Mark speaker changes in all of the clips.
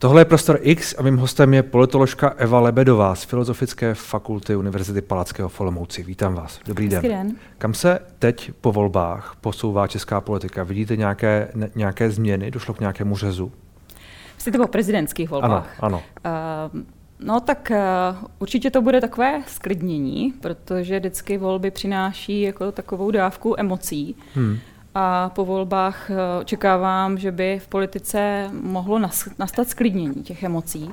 Speaker 1: Tohle je Prostor X a mým hostem je politoložka Eva Lebedová z Filozofické fakulty Univerzity Palackého v Olomouci. Vítám vás. Dobrý den.
Speaker 2: den.
Speaker 1: Kam se teď po volbách posouvá česká politika? Vidíte nějaké, ne, nějaké změny? Došlo k nějakému řezu?
Speaker 2: Myslíte po prezidentských volbách?
Speaker 1: Ano,
Speaker 2: ano. Uh, No tak uh, určitě to bude takové sklidnění, protože vždycky volby přináší jako takovou dávku emocí. Hmm a po volbách eh, očekávám, že by v politice mohlo nastat sklidnění těch emocí.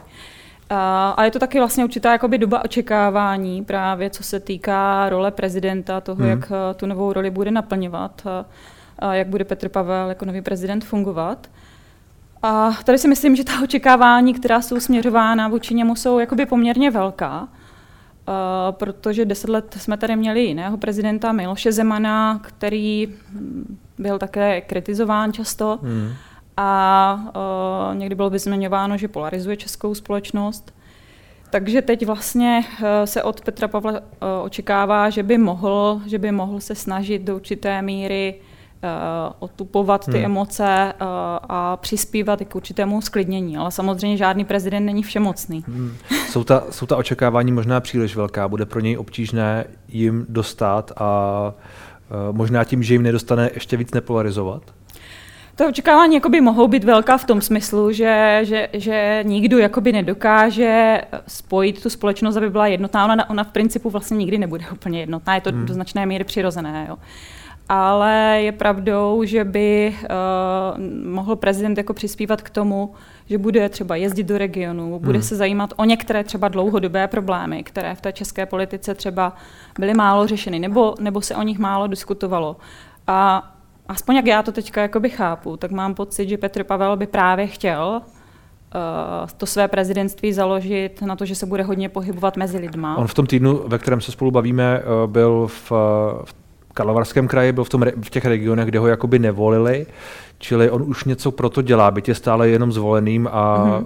Speaker 2: A je to taky vlastně určitá jakoby doba očekávání právě, co se týká role prezidenta, toho, hmm. jak eh, tu novou roli bude naplňovat, a, a jak bude Petr Pavel jako nový prezident fungovat. A tady si myslím, že ta očekávání, která jsou směřována vůči němu, jsou jakoby poměrně velká. Uh, protože deset let jsme tady měli jiného prezidenta, Miloše Zemana, který hm, byl také kritizován často hmm. a uh, někdy bylo vyzměňováno, že polarizuje českou společnost. Takže teď vlastně uh, se od Petra Pavla očekává, že by mohl, že by mohl se snažit do určité míry uh, otupovat ty hmm. emoce uh, a přispívat k určitému sklidnění. Ale samozřejmě žádný prezident není všemocný. Hmm.
Speaker 1: Jsou, ta, jsou ta očekávání možná příliš velká? Bude pro něj obtížné jim dostat a uh, možná tím, že jim nedostane ještě víc nepolarizovat?
Speaker 2: To očekávání jakoby mohou být velká v tom smyslu, že, že, že nikdo jakoby nedokáže spojit tu společnost, aby byla jednotná. Ona, ona v principu vlastně nikdy nebude úplně jednotná, je to hmm. do značné míry přirozené. Jo ale je pravdou, že by uh, mohl prezident jako přispívat k tomu, že bude třeba jezdit do regionu, bude hmm. se zajímat o některé třeba dlouhodobé problémy, které v té české politice třeba byly málo řešeny, nebo, nebo se o nich málo diskutovalo. A aspoň jak já to teďka jakoby chápu, tak mám pocit, že Petr Pavel by právě chtěl uh, to své prezidentství založit na to, že se bude hodně pohybovat mezi lidma.
Speaker 1: On v tom týdnu, ve kterém se spolu bavíme, uh, byl v, v Karlovarském kraji, byl v, tom, v těch regionech, kde ho jakoby nevolili, čili on už něco pro to dělá, byť je stále jenom zvoleným a mm-hmm.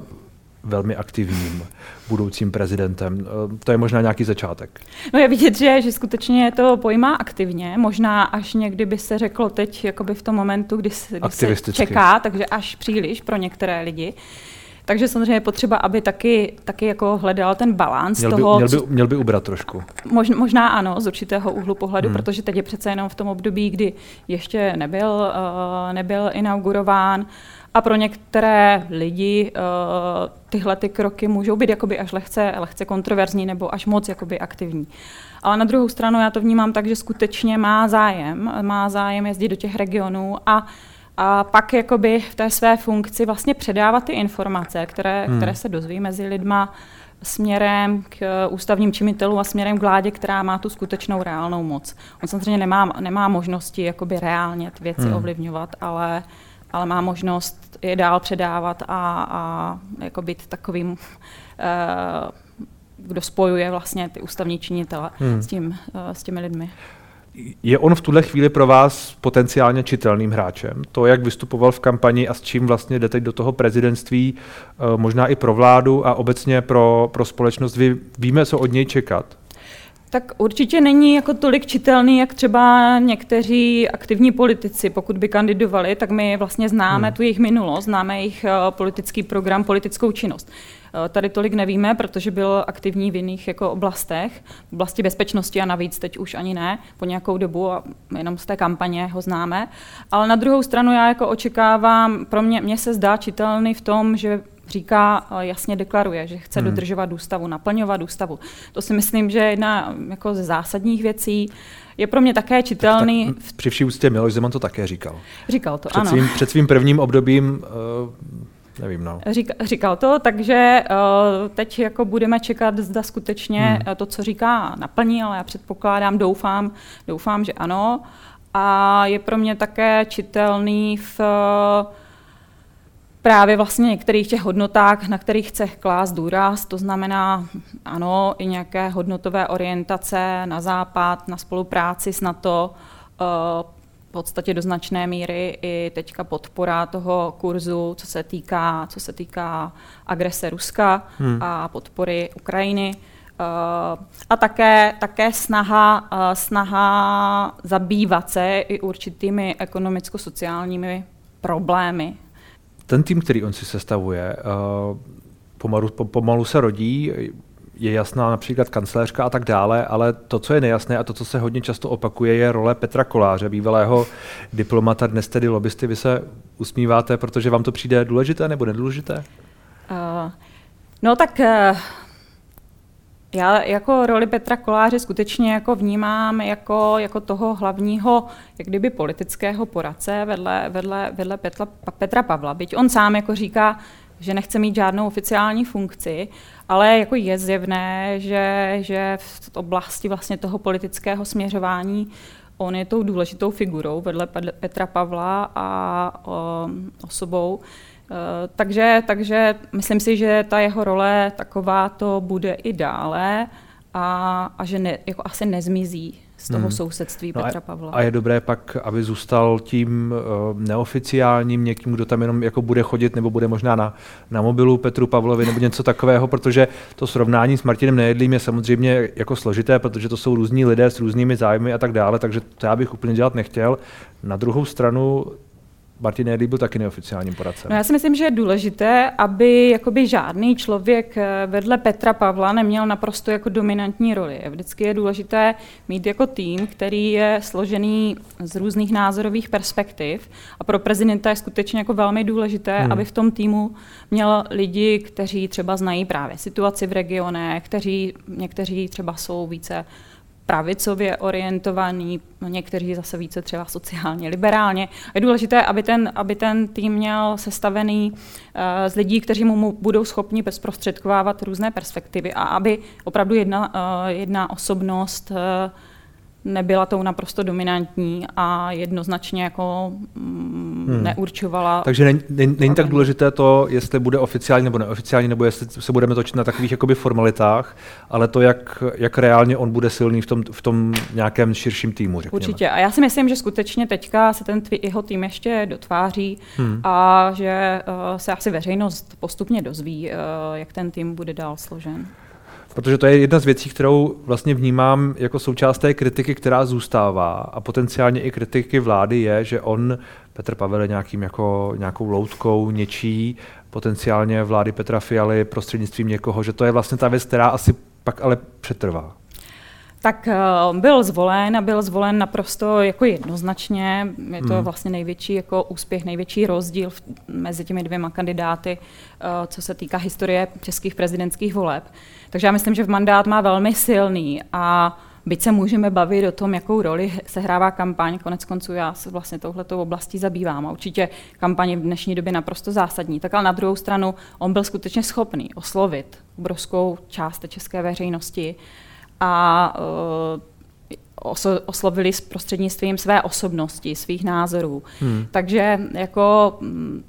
Speaker 1: velmi aktivním budoucím prezidentem. Eh, to je možná nějaký začátek.
Speaker 2: No je vidět, že, že skutečně to pojímá aktivně, možná až někdy by se řeklo teď, jakoby v tom momentu, kdy, se, kdy se čeká, takže až příliš pro některé lidi. Takže samozřejmě je potřeba, aby taky, taky jako hledal ten balans
Speaker 1: měl
Speaker 2: toho.
Speaker 1: By, měl, by, měl by ubrat trošku.
Speaker 2: Mož, možná ano, z určitého úhlu pohledu, hmm. protože teď je přece jenom v tom období, kdy ještě nebyl, uh, nebyl inaugurován. A pro některé lidi uh, tyhle ty kroky můžou být jakoby až lehce, lehce kontroverzní nebo až moc jakoby aktivní. Ale na druhou stranu já to vnímám tak, že skutečně má zájem, má zájem jezdit do těch regionů a a pak jakoby v té své funkci vlastně předávat ty informace, které, hmm. které se dozví mezi lidma směrem k ústavním činitelům a směrem k vládě, která má tu skutečnou reálnou moc. On samozřejmě nemá, nemá možnosti jakoby reálně ty věci hmm. ovlivňovat, ale, ale má možnost je dál předávat a, a jako být takovým, uh, kdo spojuje vlastně ty ústavní činitele hmm. s, tím, uh, s těmi lidmi.
Speaker 1: Je on v tuhle chvíli pro vás potenciálně čitelným hráčem? To, jak vystupoval v kampani a s čím vlastně jde teď do toho prezidentství, eh, možná i pro vládu a obecně pro, pro společnost, vy víme, co od něj čekat?
Speaker 2: Tak určitě není jako tolik čitelný, jak třeba někteří aktivní politici. Pokud by kandidovali, tak my vlastně známe hmm. tu jejich minulost, známe jejich eh, politický program, politickou činnost. Eh, tady tolik nevíme, protože byl aktivní v jiných jako oblastech, v oblasti bezpečnosti a navíc teď už ani ne, po nějakou dobu a jenom z té kampaně ho známe. Ale na druhou stranu já jako očekávám, pro mě, mě se zdá čitelný v tom, že říká, eh, jasně deklaruje, že chce hmm. dodržovat ústavu, naplňovat ústavu. To si myslím, že je jedna jako ze zásadních věcí. Je pro mě také čitelný. Tak,
Speaker 1: tak, při vší úctě Miloš Zeman to také říkal.
Speaker 2: Říkal to,
Speaker 1: před
Speaker 2: ano.
Speaker 1: Svým, před svým prvním obdobím uh, Nevím, no.
Speaker 2: Řík, říkal to, takže uh, teď jako budeme čekat, zda skutečně hmm. to, co říká, naplní, ale já předpokládám, doufám, doufám, že ano. A je pro mě také čitelný v uh, právě vlastně některých těch hodnotách, na kterých chce klást důraz, to znamená ano, i nějaké hodnotové orientace na západ, na spolupráci s NATO, uh, v podstatě do značné míry i teďka podpora toho kurzu, co se týká, co se týká agrese Ruska hmm. a podpory Ukrajiny. Uh, a také, také snaha, uh, snaha zabývat se i určitými ekonomicko-sociálními problémy
Speaker 1: ten tým, který on si sestavuje, uh, pomalu, pomalu se rodí, je jasná například kancelářka a tak dále, ale to, co je nejasné a to, co se hodně často opakuje, je role Petra Koláře, bývalého diplomata, dnes tedy lobbysty. Vy se usmíváte, protože vám to přijde důležité nebo nedůležité? Uh,
Speaker 2: no tak uh, já jako roli Petra Koláře skutečně jako vnímám jako, jako toho hlavního, jak kdyby politického poradce vedle, vedle, vedle Petra, Petra Pavla. Byť on sám jako říká, že nechce mít žádnou oficiální funkci, ale jako je zjevné, že, že v oblasti vlastně toho politického směřování on je tou důležitou figurou vedle Petra Pavla a o, osobou. E, takže, takže myslím si, že ta jeho role taková to bude i dále a, a že ne, jako asi nezmizí z toho hmm. sousedství no Petra Pavla.
Speaker 1: A je dobré pak, aby zůstal tím uh, neoficiálním někým, kdo tam jenom jako bude chodit nebo bude možná na, na mobilu Petru Pavlovi nebo něco takového, protože to srovnání s Martinem Nejedlým je samozřejmě jako složité, protože to jsou různí lidé s různými zájmy a tak dále, takže to já bych úplně dělat nechtěl. Na druhou stranu Martin byl taky neoficiálním poradcem.
Speaker 2: No já si myslím, že je důležité, aby jakoby žádný člověk eh, vedle Petra Pavla neměl naprosto jako dominantní roli. Vždycky je důležité mít jako tým, který je složený z různých názorových perspektiv a pro prezidenta je skutečně jako velmi důležité, hmm. aby v tom týmu měl lidi, kteří třeba znají právě situaci v regionech, kteří někteří třeba jsou více pravicově orientovaný, někteří zase více třeba sociálně liberálně. Je důležité, aby ten, aby ten tým měl sestavený uh, z lidí, kteří mu budou schopni bezprostředkovávat různé perspektivy a aby opravdu jedna, uh, jedna osobnost uh, nebyla tou naprosto dominantní a jednoznačně jako mm, hmm. neurčovala.
Speaker 1: Takže není, není, není tak důležité to, jestli bude oficiální nebo neoficiální, nebo jestli se budeme točit na takových jakoby formalitách, ale to, jak, jak reálně on bude silný v tom, v tom nějakém širším týmu. Řekněme.
Speaker 2: Určitě. A já si myslím, že skutečně teďka se ten tvý, jeho tým ještě dotváří hmm. a že uh, se asi veřejnost postupně dozví, uh, jak ten tým bude dál složen.
Speaker 1: Protože to je jedna z věcí, kterou vlastně vnímám jako součást té kritiky, která zůstává a potenciálně i kritiky vlády je, že on, Petr Pavel, je nějakým jako, nějakou loutkou něčí, potenciálně vlády Petra Fialy prostřednictvím někoho, že to je vlastně ta věc, která asi pak ale přetrvá.
Speaker 2: Tak uh, byl zvolen a byl zvolen naprosto jako jednoznačně. Je to hmm. vlastně největší jako úspěch, největší rozdíl mezi těmi dvěma kandidáty, uh, co se týká historie českých prezidentských voleb. Takže já myslím, že v mandát má velmi silný a byť se můžeme bavit o tom, jakou roli sehrává kampaň, konec konců já se vlastně touhletou oblastí zabývám a určitě kampaň v dnešní době naprosto zásadní. Tak ale na druhou stranu on byl skutečně schopný oslovit obrovskou část české veřejnosti a uh, oslovili s prostřednictvím své osobnosti, svých názorů. Hmm. Takže jako mm,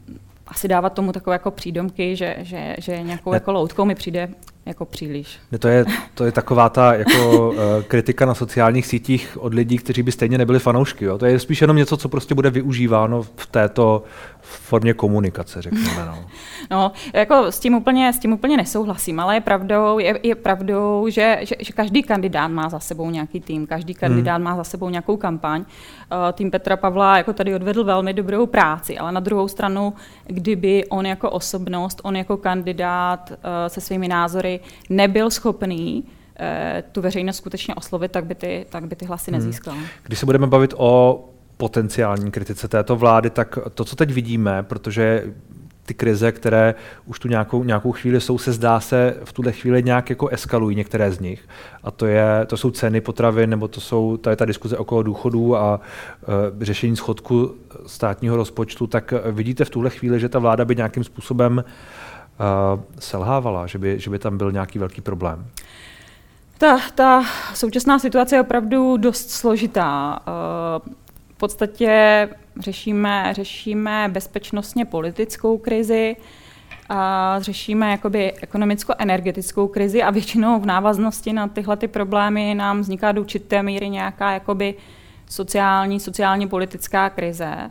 Speaker 2: asi dávat tomu takové jako přídomky, že, že, že nějakou jako loutkou mi přijde jako příliš.
Speaker 1: To, je, to je taková ta jako, uh, kritika na sociálních sítích od lidí, kteří by stejně nebyli fanoušky. Jo? To je spíš jenom něco, co prostě bude využíváno v této formě komunikace, řekněme. No.
Speaker 2: no, jako s tím úplně, s tím úplně nesouhlasím, ale je pravdou, je, je pravdou že, že, že každý kandidát má za sebou nějaký tým, každý kandidát hmm. má za sebou nějakou kampaň. Uh, tým Petra Pavla jako tady odvedl velmi dobrou práci, ale na druhou stranu, kdyby on jako osobnost, on jako kandidát uh, se svými názory nebyl schopný uh, tu veřejnost skutečně oslovit, tak by ty, tak by ty hlasy hmm. nezískal.
Speaker 1: Když se budeme bavit o potenciální kritice této vlády, tak to, co teď vidíme, protože ty krize, které už tu nějakou, nějakou chvíli jsou, se zdá se v tuhle chvíli nějak jako eskalují některé z nich. A to, je, to jsou ceny potravin, nebo to, jsou, to je ta diskuze okolo důchodů a e, řešení schodku státního rozpočtu, tak vidíte v tuhle chvíli, že ta vláda by nějakým způsobem e, selhávala, že by, že by tam byl nějaký velký problém?
Speaker 2: Ta, ta současná situace je opravdu dost složitá. E, podstatě řešíme, řešíme bezpečnostně politickou krizi, a řešíme jakoby ekonomicko-energetickou krizi a většinou v návaznosti na tyhle ty problémy nám vzniká do určité míry nějaká jakoby sociální, sociálně politická krize.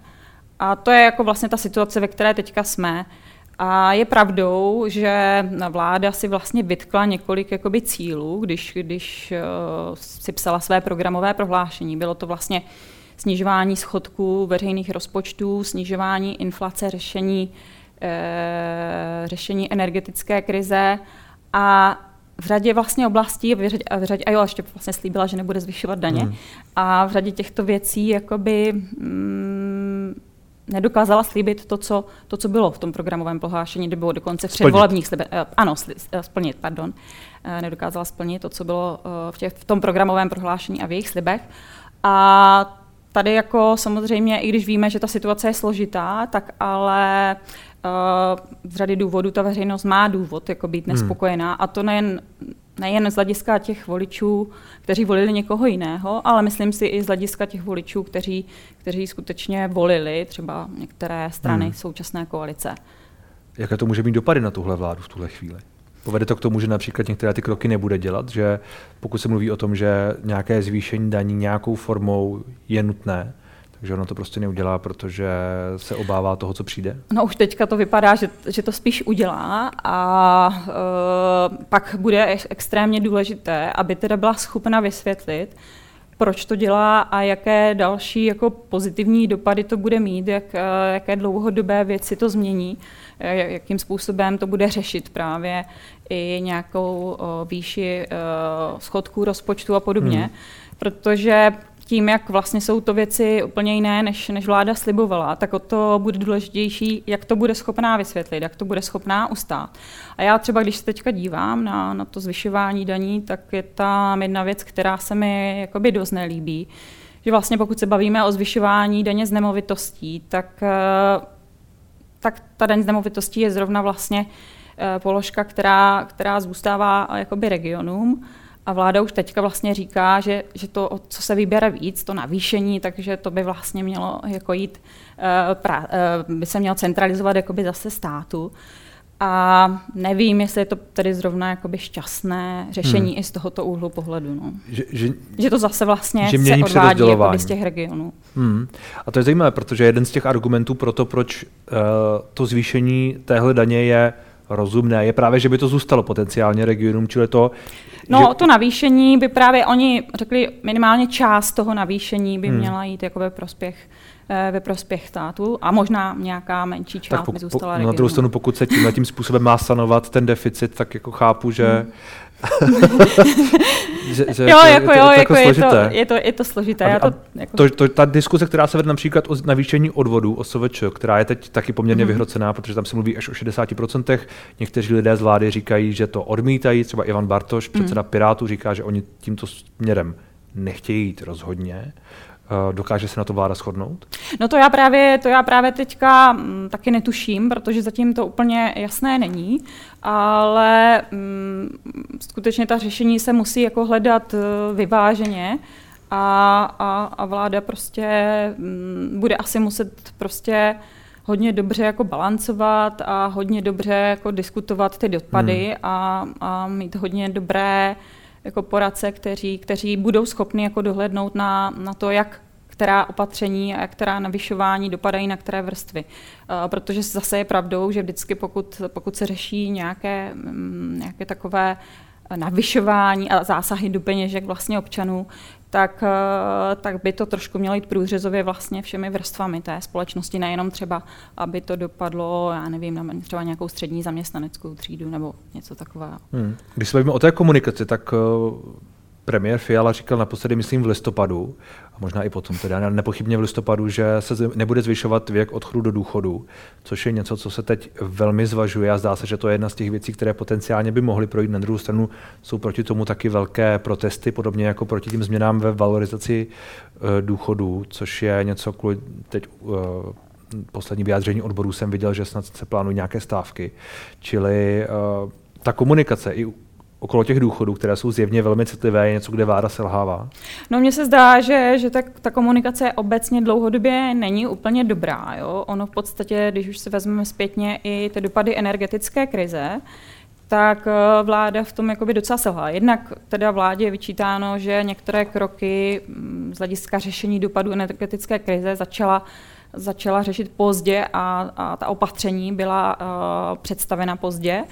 Speaker 2: A to je jako vlastně ta situace, ve které teďka jsme. A je pravdou, že vláda si vlastně vytkla několik jakoby cílů, když, když uh, si psala své programové prohlášení. Bylo to vlastně uh, snižování schodků veřejných rozpočtů, snižování inflace, řešení e, řešení energetické krize a v řadě vlastně oblastí, v řadě, v řadě, a jo, ještě vlastně slíbila, že nebude zvyšovat daně. Hmm. A v řadě těchto věcí jakoby mm, nedokázala slíbit to co, to, co bylo v tom programovém prohlášení, kde bylo dokonce v předvolebních slibech. Eh, ano, sli, eh, splnit, pardon. Eh, nedokázala splnit to, co bylo v, těch, v tom programovém prohlášení a v jejich slibech. A tady jako samozřejmě, i když víme, že ta situace je složitá, tak ale z řady důvodů ta veřejnost má důvod jako být hmm. nespokojená. Hmm. A to nejen, nejen z hlediska těch voličů, kteří volili někoho jiného, ale myslím si i z hlediska těch voličů, kteří, kteří skutečně volili třeba některé strany hmm. současné koalice.
Speaker 1: Jaké to může mít dopady na tuhle vládu v tuhle chvíli? Povede to k tomu, že například některé ty kroky nebude dělat, že pokud se mluví o tom, že nějaké zvýšení daní nějakou formou je nutné, takže ona to prostě neudělá, protože se obává toho, co přijde?
Speaker 2: No už teďka to vypadá, že, že to spíš udělá a e, pak bude extrémně důležité, aby teda byla schopna vysvětlit, proč to dělá a jaké další jako pozitivní dopady to bude mít, jak, e, jaké dlouhodobé věci to změní, e, jakým způsobem to bude řešit právě i nějakou o, výši o, schodků rozpočtu a podobně. Hmm. Protože tím, jak vlastně jsou to věci úplně jiné, než, než vláda slibovala, tak o to bude důležitější, jak to bude schopná vysvětlit, jak to bude schopná ustát. A já třeba, když se teďka dívám na, na to zvyšování daní, tak je tam jedna věc, která se mi jakoby dost nelíbí. Že vlastně pokud se bavíme o zvyšování daně z nemovitostí, tak, eh, tak ta daň z nemovitostí je zrovna vlastně eh, položka, která, která zůstává jakoby regionům. A vláda už teďka vlastně říká, že, že to, co se vybere víc, to navýšení, takže to by vlastně mělo jako jít, uh, pra, uh, by se mělo centralizovat jakoby zase státu. A nevím, jestli je to tedy zrovna jakoby šťastné řešení hmm. i z tohoto úhlu pohledu. No. Že, že, že to zase vlastně že se odvádí z těch regionů.
Speaker 1: Hmm. A to je zajímavé, protože jeden z těch argumentů pro to, proč uh, to zvýšení téhle daně je rozumné, je právě, že by to zůstalo potenciálně regionům, čili to,
Speaker 2: No, že... to navýšení by právě oni řekli, minimálně část toho navýšení by hmm. měla jít jako ve prospěch ve prospěch státu a možná nějaká menší část tak by zůstala
Speaker 1: po, Na druhou stranu, pokud se tímhle tím způsobem má sanovat ten deficit, tak jako chápu, že hmm.
Speaker 2: že, že jo, jako, jo, jako, je, to, je, to, je to složité. A, Já to, jako...
Speaker 1: to, to, ta diskuse, která se vede například o navýšení odvodů o SVČ, která je teď taky poměrně mm-hmm. vyhrocená, protože tam se mluví až o 60%. Někteří lidé z vlády říkají, že to odmítají, třeba Ivan Bartoš, předseda mm. Pirátů, říká, že oni tímto směrem nechtějí jít rozhodně. Eh, dokáže se na to vláda shodnout?
Speaker 2: No to já právě, to já právě teďka mm, taky netuším, protože zatím to úplně jasné není, ale mm, skutečně ta řešení se musí jako hledat uh, vyváženě a, a, a vláda prostě mm, bude asi muset prostě hodně dobře jako balancovat a hodně dobře jako diskutovat ty dopady hmm. a, a mít hodně dobré jako poradce, kteří, kteří budou schopni jako dohlednout na, na to, jak která opatření a která navyšování dopadají na které vrstvy. Protože zase je pravdou, že vždycky pokud, pokud se řeší nějaké, mm, nějaké takové navyšování a zásahy do peněžek vlastně občanů, tak, tak by to trošku mělo jít průřezově vlastně všemi vrstvami té společnosti, nejenom třeba, aby to dopadlo, já nevím, na třeba nějakou střední zaměstnaneckou třídu nebo něco takového. Hmm.
Speaker 1: Když se bavíme o té komunikaci, tak premiér Fiala říkal naposledy, myslím, v listopadu, a možná i potom, teda nepochybně v listopadu, že se nebude zvyšovat věk odchodu do důchodu, což je něco, co se teď velmi zvažuje a zdá se, že to je jedna z těch věcí, které potenciálně by mohly projít. Na druhou stranu jsou proti tomu taky velké protesty, podobně jako proti tím změnám ve valorizaci uh, důchodů, což je něco, kvůli teď uh, poslední vyjádření odborů jsem viděl, že snad se plánují nějaké stávky. Čili uh, ta komunikace i okolo těch důchodů, které jsou zjevně velmi citlivé, je něco, kde vláda selhává?
Speaker 2: No mně se zdá, že, že ta, ta komunikace obecně dlouhodobě není úplně dobrá. Jo? Ono v podstatě, když už se vezmeme zpětně i ty dopady energetické krize, tak eh, vláda v tom jakoby docela selhala. Jednak teda vládě je vyčítáno, že některé kroky mm, z hlediska řešení dopadů energetické krize začala začala řešit pozdě a, a ta opatření byla uh, představena pozdě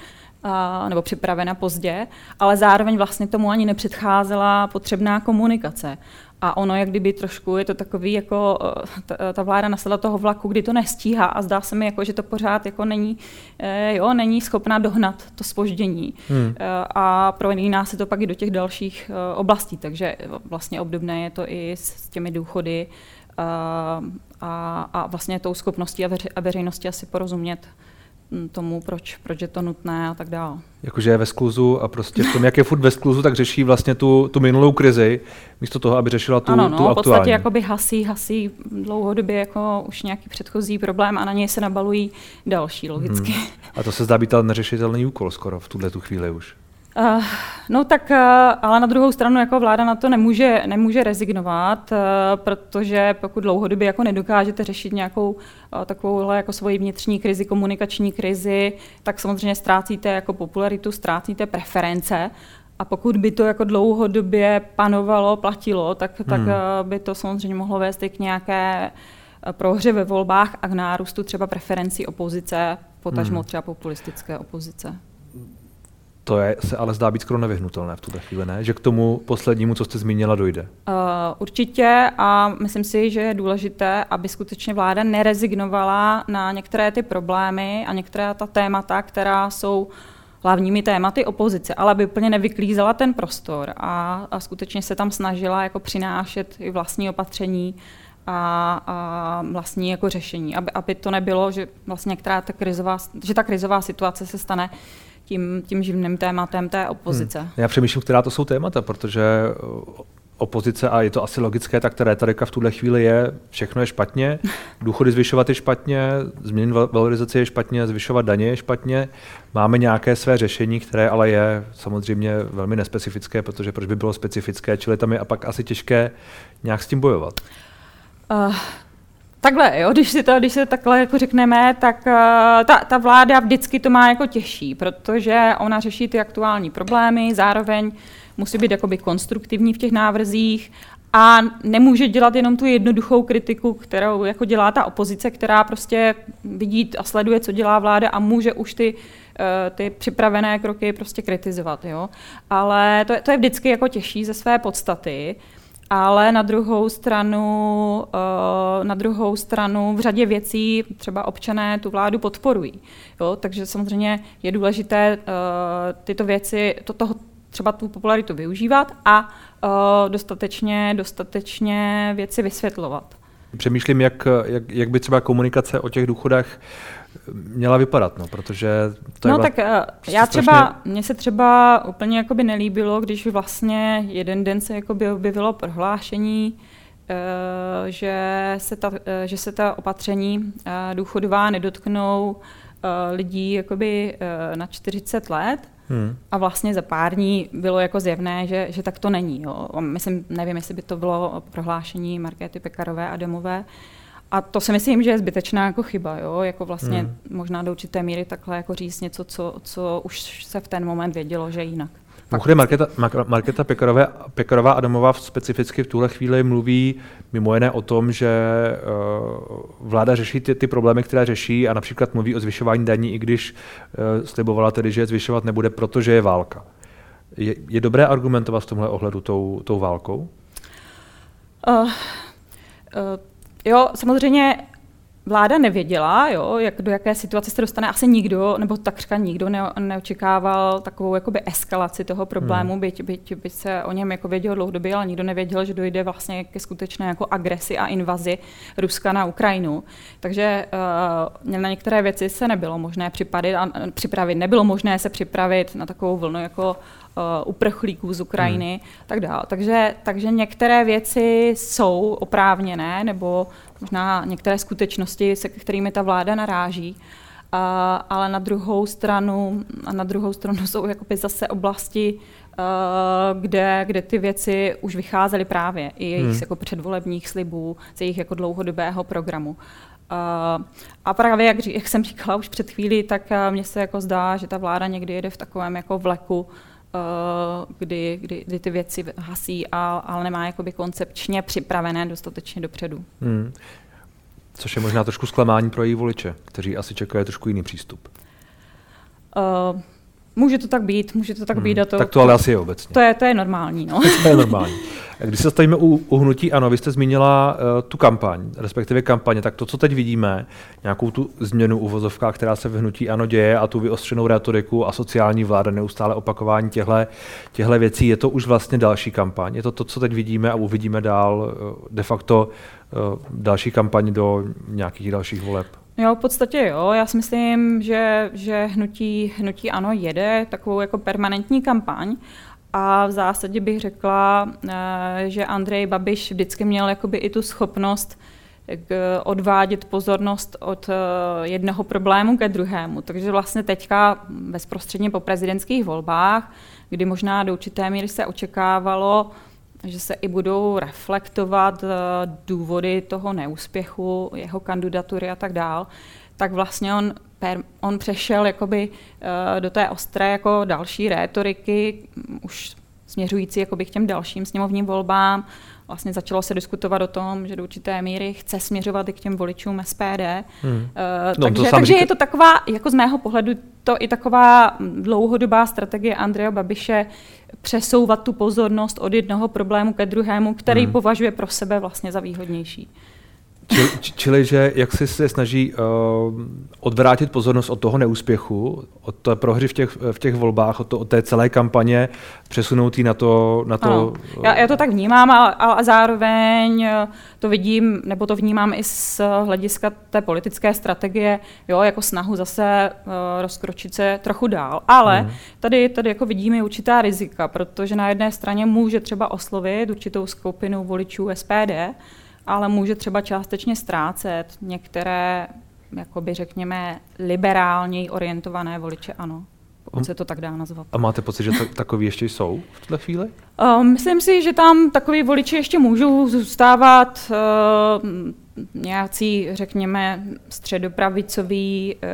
Speaker 2: nebo připravena pozdě, ale zároveň vlastně tomu ani nepředcházela potřebná komunikace. A ono, jak kdyby trošku je to takový, jako eh, ta, ta vláda nasedla toho vlaku, kdy to nestíhá a zdá se mi, jako, že to pořád jako není, eh, jo, není schopná dohnat to spoždění. Hmm. A prolíná se to pak i do těch dalších oblastí, takže vlastně obdobné je to i s těmi důchody a, a, a vlastně tou schopností a, veři, a veřejnosti asi porozumět tomu, proč, proč je to nutné a tak dále.
Speaker 1: Jakože je ve skluzu a prostě v tom, jak je furt ve skluzu, tak řeší vlastně tu, tu minulou krizi, místo toho, aby řešila tu,
Speaker 2: ano, no,
Speaker 1: tu
Speaker 2: aktuální. v podstatě jakoby hasí, hasí dlouhodobě jako už nějaký předchozí problém a na něj se nabalují další logicky. Hmm.
Speaker 1: A to se zdá být ale neřešitelný úkol skoro v tuhle tu chvíli už.
Speaker 2: Uh, no tak, uh, ale na druhou stranu jako vláda na to nemůže, nemůže rezignovat, uh, protože pokud dlouhodobě jako nedokážete řešit nějakou uh, takovouhle jako svoji vnitřní krizi, komunikační krizi, tak samozřejmě ztrácíte jako popularitu, ztrácíte preference a pokud by to jako dlouhodobě panovalo, platilo, tak, tak hmm. by to samozřejmě mohlo vést i k nějaké prohře ve volbách a k nárůstu třeba preferencí opozice, potažmo hmm. třeba populistické opozice.
Speaker 1: To je, se ale zdá být skoro nevyhnutelné v tuhle chvíli, ne? Že k tomu poslednímu, co jste zmínila, dojde. Uh,
Speaker 2: určitě a myslím si, že je důležité, aby skutečně vláda nerezignovala na některé ty problémy a některé ta témata, která jsou hlavními tématy opozice, ale aby úplně nevyklízela ten prostor a, a skutečně se tam snažila jako přinášet i vlastní opatření a, a vlastní jako řešení, aby, aby to nebylo, že vlastně některá ta krizová, že ta krizová situace se stane tím, tím živným tématem té opozice. Hmm.
Speaker 1: Já přemýšlím, která to jsou témata, protože uh, opozice, a je to asi logické, tak ta retorika v tuhle chvíli je, všechno je špatně, důchody zvyšovat je špatně, změnit valorizaci je špatně, zvyšovat daně je špatně. Máme nějaké své řešení, které ale je samozřejmě velmi nespecifické, protože proč by bylo specifické, čili tam je a pak asi těžké nějak s tím bojovat. Uh,
Speaker 2: Takhle, jo, když si to, když si to takhle jako řekneme, tak uh, ta, ta vláda vždycky to má jako těžší, protože ona řeší ty aktuální problémy, zároveň musí být jakoby konstruktivní v těch návrzích a nemůže dělat jenom tu jednoduchou kritiku, kterou jako dělá ta opozice, která prostě vidí a sleduje, co dělá vláda a může už ty, eh, ty připravené kroky prostě kritizovat. Jo? Ale to, to je vždycky jako těžší ze své podstaty ale na druhou stranu, eh, na druhou stranu v řadě věcí třeba občané tu vládu podporují. Jo? Takže samozřejmě je důležité eh, tyto věci, to, toho, třeba tu popularitu využívat a eh, dostatečně, dostatečně věci vysvětlovat.
Speaker 1: Přemýšlím, jak, jak, jak by třeba komunikace o těch důchodech měla vypadat, no, protože to
Speaker 2: no,
Speaker 1: je
Speaker 2: tak uh, já třeba, strašně... mně se třeba úplně jakoby nelíbilo, když vlastně jeden den se jakoby objevilo prohlášení, uh, že, se ta, uh, že se ta opatření důchodová nedotknou lidí jakoby na 40 let, Hmm. A vlastně za pár dní bylo jako zjevné, že, že tak to není. Jo. Myslím, nevím, jestli by to bylo prohlášení Markéty Pekarové a Demové, a to si myslím, že je zbytečná jako chyba, jo? jako vlastně hmm. možná do určité míry takhle jako říct něco, co, co už se v ten moment vědělo, že jinak.
Speaker 1: Mimochodem Marketa, Marketa Pekarové, Pekarová Adamová specificky v tuhle chvíli mluví mimo jiné o tom, že uh, vláda řeší ty, ty problémy, které řeší a například mluví o zvyšování daní, i když uh, slibovala tedy, že je zvyšovat nebude, protože je válka. Je, je dobré argumentovat v tomhle ohledu tou, tou válkou? Uh, uh,
Speaker 2: Jo, samozřejmě vláda nevěděla, jo, jak, do jaké situace se dostane. Asi nikdo, nebo takřka nikdo ne, neočekával takovou jakoby eskalaci toho problému, hmm. byť, byť, byť se o něm jako vědělo dlouhodobě, ale nikdo nevěděl, že dojde vlastně ke skutečné jako agresi a invazi Ruska na Ukrajinu. Takže uh, na některé věci se nebylo možné připravit, a, připravit. Nebylo možné se připravit na takovou vlnu jako uh, uprchlíků z Ukrajiny hmm. tak dále. Takže, takže některé věci jsou oprávněné, nebo možná některé skutečnosti, se kterými ta vláda naráží, ale na druhou stranu, a na druhou stranu jsou jakoby zase oblasti, kde, kde ty věci už vycházely právě i jejich hmm. jako předvolebních slibů, z jejich jako dlouhodobého programu. Uh, a právě, jak, jak jsem říkala už před chvílí, tak uh, mně se jako zdá, že ta vláda někdy jede v takovém jako vleku, kdy, kdy, kdy ty věci hasí, a, ale nemá jakoby koncepčně připravené dostatečně dopředu. Hmm.
Speaker 1: Což je možná trošku zklamání pro její voliče, kteří asi čekají trošku jiný přístup.
Speaker 2: Uh, může to tak být, může to tak hmm. být. A to,
Speaker 1: tak to ale asi je obecně.
Speaker 2: To je, to je normální. No.
Speaker 1: to je normální. Když se stavíme u, u hnutí ano, vy jste zmínila uh, tu kampaň, respektive kampaně, tak to, co teď vidíme, nějakou tu změnu uvozovka, která se v hnutí ano děje a tu vyostřenou retoriku a sociální vláda, neustále opakování těchto věcí, je to už vlastně další kampaň. Je to to, co teď vidíme a uvidíme dál uh, de facto uh, další kampaň do nějakých dalších voleb.
Speaker 2: Jo, v podstatě jo. Já si myslím, že, že hnutí, hnutí ano jede takovou jako permanentní kampaň a v zásadě bych řekla, eh, že Andrej Babiš vždycky měl jakoby i tu schopnost odvádět pozornost od eh, jednoho problému ke druhému. Takže vlastně teďka bezprostředně po prezidentských volbách, kdy možná do určité míry se očekávalo, že se i budou reflektovat eh, důvody toho neúspěchu, jeho kandidatury a tak dál, tak vlastně on, on přešel jakoby eh, do té ostré jako další rétoriky, už směřující jakoby k těm dalším sněmovním volbám. Vlastně začalo se diskutovat o tom, že do určité míry chce směřovat i k těm voličům SPD. Hmm. Uh, no, takže takže říká... je to taková, jako z mého pohledu, to i taková dlouhodobá strategie Andreja Babiše přesouvat tu pozornost od jednoho problému ke druhému, který hmm. považuje pro sebe vlastně za výhodnější.
Speaker 1: Čili, čili že jak si se snaží uh, odvrátit pozornost od toho neúspěchu, od té prohry v těch, v těch volbách, od, to, od té celé kampaně, přesunout ji na to... Na to ano.
Speaker 2: já, já to tak vnímám a, a zároveň eh, to vidím, nebo to vnímám i z hlediska té politické strategie, jo, jako snahu zase uh, rozkročit se trochu dál. Ale hmm. tady, tady jako vidíme určitá rizika, protože na jedné straně může třeba oslovit určitou skupinu voličů SPD, ale může třeba částečně ztrácet některé, jakoby řekněme, liberálněji orientované voliče, ano. Pokud se to tak dá nazvat.
Speaker 1: A máte pocit, že takový ještě jsou v tuhle chvíli?
Speaker 2: Uh, myslím si, že tam takový voliči ještě můžou zůstávat uh, nějací, řekněme, středopravicoví, uh,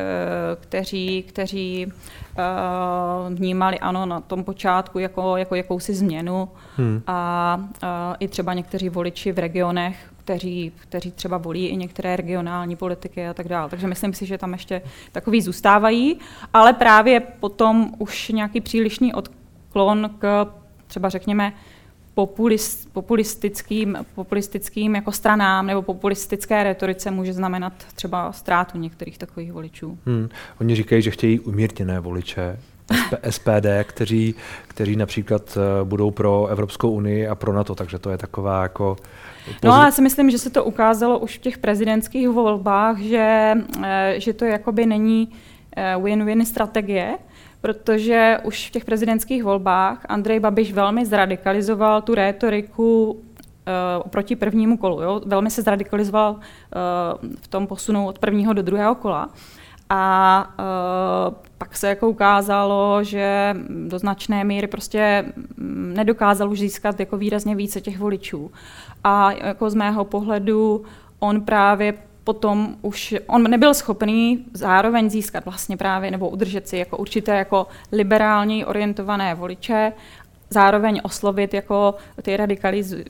Speaker 2: kteří, kteří uh, vnímali ano na tom počátku jako, jako jakousi změnu hmm. a uh, i třeba někteří voliči v regionech, kteří, kteří třeba volí i některé regionální politiky a tak dále. Takže myslím si, že tam ještě takový zůstávají, ale právě potom už nějaký přílišný odklon k třeba řekněme populist, populistickým, populistickým jako stranám nebo populistické retorice může znamenat třeba ztrátu některých takových voličů. Hmm.
Speaker 1: Oni říkají, že chtějí umírněné voliče, SPD, kteří, kteří například eh, budou pro Evropskou unii a pro NATO, takže to je taková jako...
Speaker 2: No ale já si myslím, že se to ukázalo už v těch prezidentských volbách, že, eh, že to jakoby není eh, win-win strategie, protože už v těch prezidentských volbách Andrej Babiš velmi zradikalizoval tu rétoriku uh, proti prvnímu kolu. Jo? Velmi se zradikalizoval uh, v tom posunu od prvního do druhého kola. A uh, pak se jako ukázalo, že do značné míry prostě mm, nedokázal už získat jako výrazně více těch voličů. A jako z mého pohledu on právě potom už on nebyl schopný zároveň získat vlastně právě nebo udržet si jako určité jako liberálně orientované voliče zároveň oslovit jako ty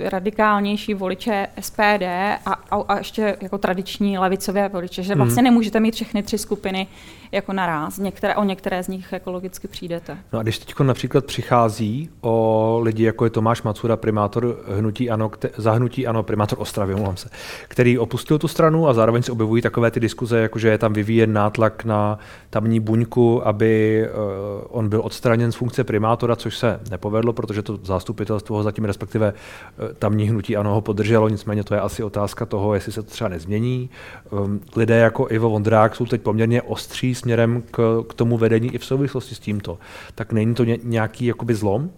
Speaker 2: radikálnější voliče SPD a, a, a ještě jako tradiční levicové voliče, že vlastně mm. nemůžete mít všechny tři skupiny jako naraz. Některé, o některé z nich ekologicky přijdete.
Speaker 1: No a když teď například přichází o lidi, jako je Tomáš Macura, primátor hnutí ano, kte, za hnutí ano, primátor Ostravy, mluvám se, který opustil tu stranu a zároveň se objevují takové ty diskuze, jako že je tam vyvíjen nátlak na tamní buňku, aby uh, on byl odstraněn z funkce primátora, což se nepovedlo, protože to zastupitelstvo ho zatím respektive uh, tamní hnutí ano ho podrželo, nicméně to je asi otázka toho, jestli se to třeba nezmění. Um, lidé jako Ivo Vondrák jsou teď poměrně ostří směrem k, k tomu vedení i v souvislosti s tímto. Tak není to ně, nějaký jakoby zlom?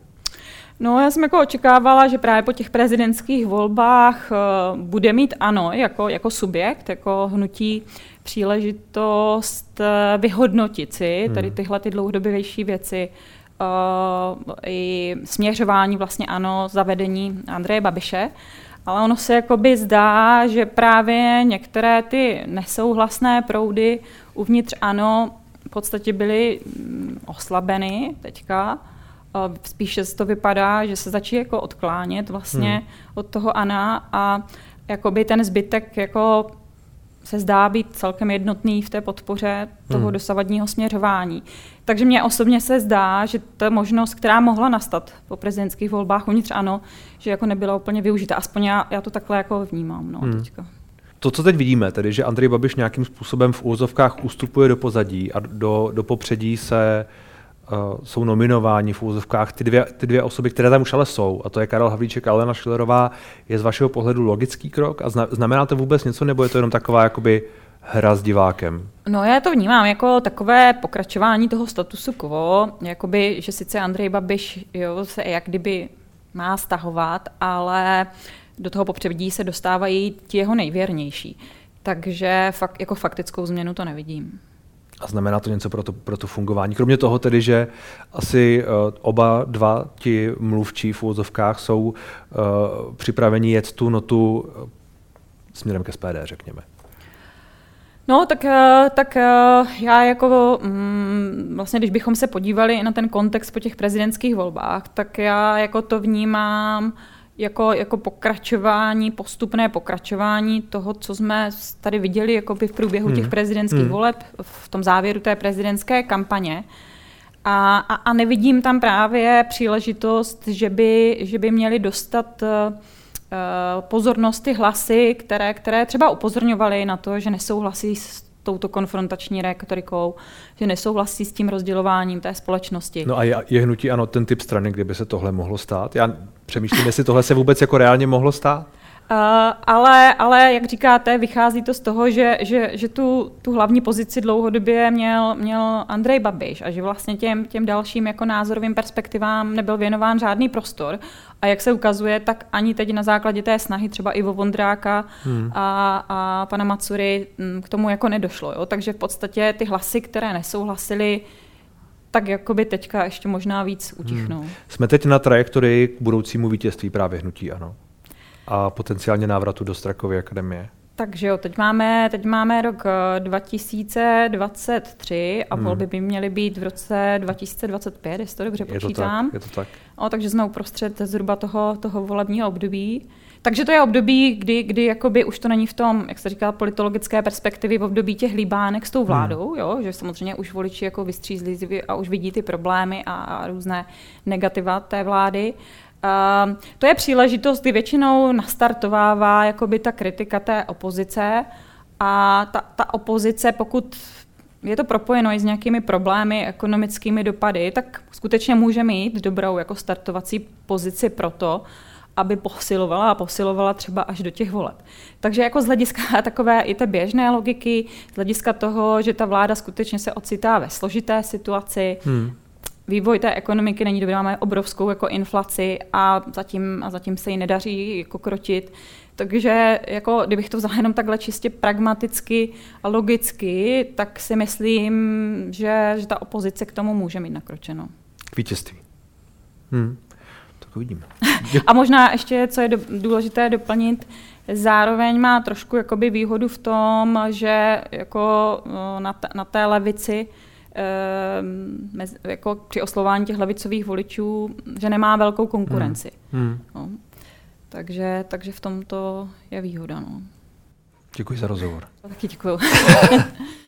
Speaker 2: No, já jsem jako očekávala, že právě po těch prezidentských volbách uh, bude mít ano jako, jako subjekt, jako hnutí příležitost uh, vyhodnotit si hmm. tady tyhle ty dlouhodobější věci, uh, i směřování vlastně ano, zavedení Andreje Babiše. Ale ono se jakoby zdá, že právě některé ty nesouhlasné proudy uvnitř ano v podstatě byly mm, oslabeny teďka. Spíše to vypadá, že se začí jako odklánět vlastně hmm. od toho Ana a jakoby ten zbytek jako se zdá být celkem jednotný v té podpoře toho hmm. dosavadního směřování. Takže mně osobně se zdá, že ta možnost, která mohla nastat po prezidentských volbách uvnitř ano, že jako nebyla úplně využita. Aspoň já, já to takhle jako vnímám no, hmm. teďka.
Speaker 1: To, co teď vidíme, tedy, že Andrej Babiš nějakým způsobem v úzovkách ustupuje do pozadí a do, do popředí se uh, jsou nominováni v úzovkách ty dvě, ty dvě osoby, které tam už ale jsou, a to je Karel Havlíček a Alena Šilerová, je z vašeho pohledu logický krok a zna, znamená to vůbec něco, nebo je to jenom taková jakoby hra s divákem?
Speaker 2: No já to vnímám jako takové pokračování toho statusu quo, jakoby, že sice Andrej Babiš jo, se jak kdyby má stahovat, ale do toho popředí se dostávají ti jeho nejvěrnější. Takže fakt, jako faktickou změnu to nevidím.
Speaker 1: A znamená to něco pro to, pro to fungování? Kromě toho tedy, že asi uh, oba dva ti mluvčí v úvozovkách jsou uh, připraveni jet tu notu uh, směrem ke SPD, řekněme.
Speaker 2: No, tak, tak já jako, mm, vlastně když bychom se podívali na ten kontext po těch prezidentských volbách, tak já jako to vnímám jako, jako pokračování, postupné pokračování toho, co jsme tady viděli jako by v průběhu hmm. těch prezidentských hmm. voleb, v tom závěru té prezidentské kampaně. A, a, a nevidím tam právě příležitost, že by, že by měli dostat uh, pozornost ty hlasy, které, které třeba upozorňovaly na to, že nesouhlasí s touto konfrontační rétorikou, že nesouhlasí s tím rozdělováním té společnosti.
Speaker 1: No a je, je hnutí ano ten typ strany, kde by se tohle mohlo stát? Já přemýšlím, jestli tohle se vůbec jako reálně mohlo stát?
Speaker 2: Uh, ale, ale, jak říkáte, vychází to z toho, že, že, že tu, tu hlavní pozici dlouhodobě měl, měl Andrej Babiš a že vlastně těm, těm dalším jako názorovým perspektivám nebyl věnován žádný prostor. A jak se ukazuje, tak ani teď na základě té snahy třeba Ivo Vondráka hmm. a, a pana Macury mm, k tomu jako nedošlo. Jo? Takže v podstatě ty hlasy, které nesouhlasily, tak jakoby teďka ještě možná víc utichnou. Hmm.
Speaker 1: Jsme teď na trajektorii k budoucímu vítězství právě hnutí, ano a potenciálně návratu do Strakovy akademie.
Speaker 2: Takže jo, teď máme, teď máme rok 2023 eh, a hmm. volby by měly být v roce 2025, jestli to dobře je počítám.
Speaker 1: To tak, je to tak.
Speaker 2: O, takže jsme uprostřed zhruba toho, toho volebního období. Takže to je období, kdy, kdy jakoby už to není v tom, jak se říká, politologické perspektivy, v období těch líbánek s tou vládou, hmm. jo, že samozřejmě už voliči jako vystřízli a už vidí ty problémy a, a různé negativa té vlády. Uh, to je příležitost, kdy většinou nastartovává jakoby ta kritika té opozice a ta, ta opozice, pokud je to propojeno i s nějakými problémy, ekonomickými dopady, tak skutečně může mít dobrou jako startovací pozici pro to, aby posilovala a posilovala třeba až do těch voleb. Takže jako z hlediska takové i té běžné logiky, z hlediska toho, že ta vláda skutečně se ocitá ve složité situaci, hmm vývoj té ekonomiky není dobrý, máme obrovskou jako inflaci a zatím, a zatím se ji nedaří jako krotit. Takže jako, kdybych to vzala jenom takhle čistě pragmaticky a logicky, tak si myslím, že, že ta opozice k tomu může mít nakročeno.
Speaker 1: K vítězství. Hmm. Tak uvidíme.
Speaker 2: a možná ještě, co je do, důležité doplnit, zároveň má trošku jakoby výhodu v tom, že jako na, t- na té levici mezi, jako při oslování těch levicových voličů, že nemá velkou konkurenci. Hmm. Hmm. No. Takže, takže v tomto je výhoda. No.
Speaker 1: Děkuji za rozhovor.
Speaker 2: Taky děkuji.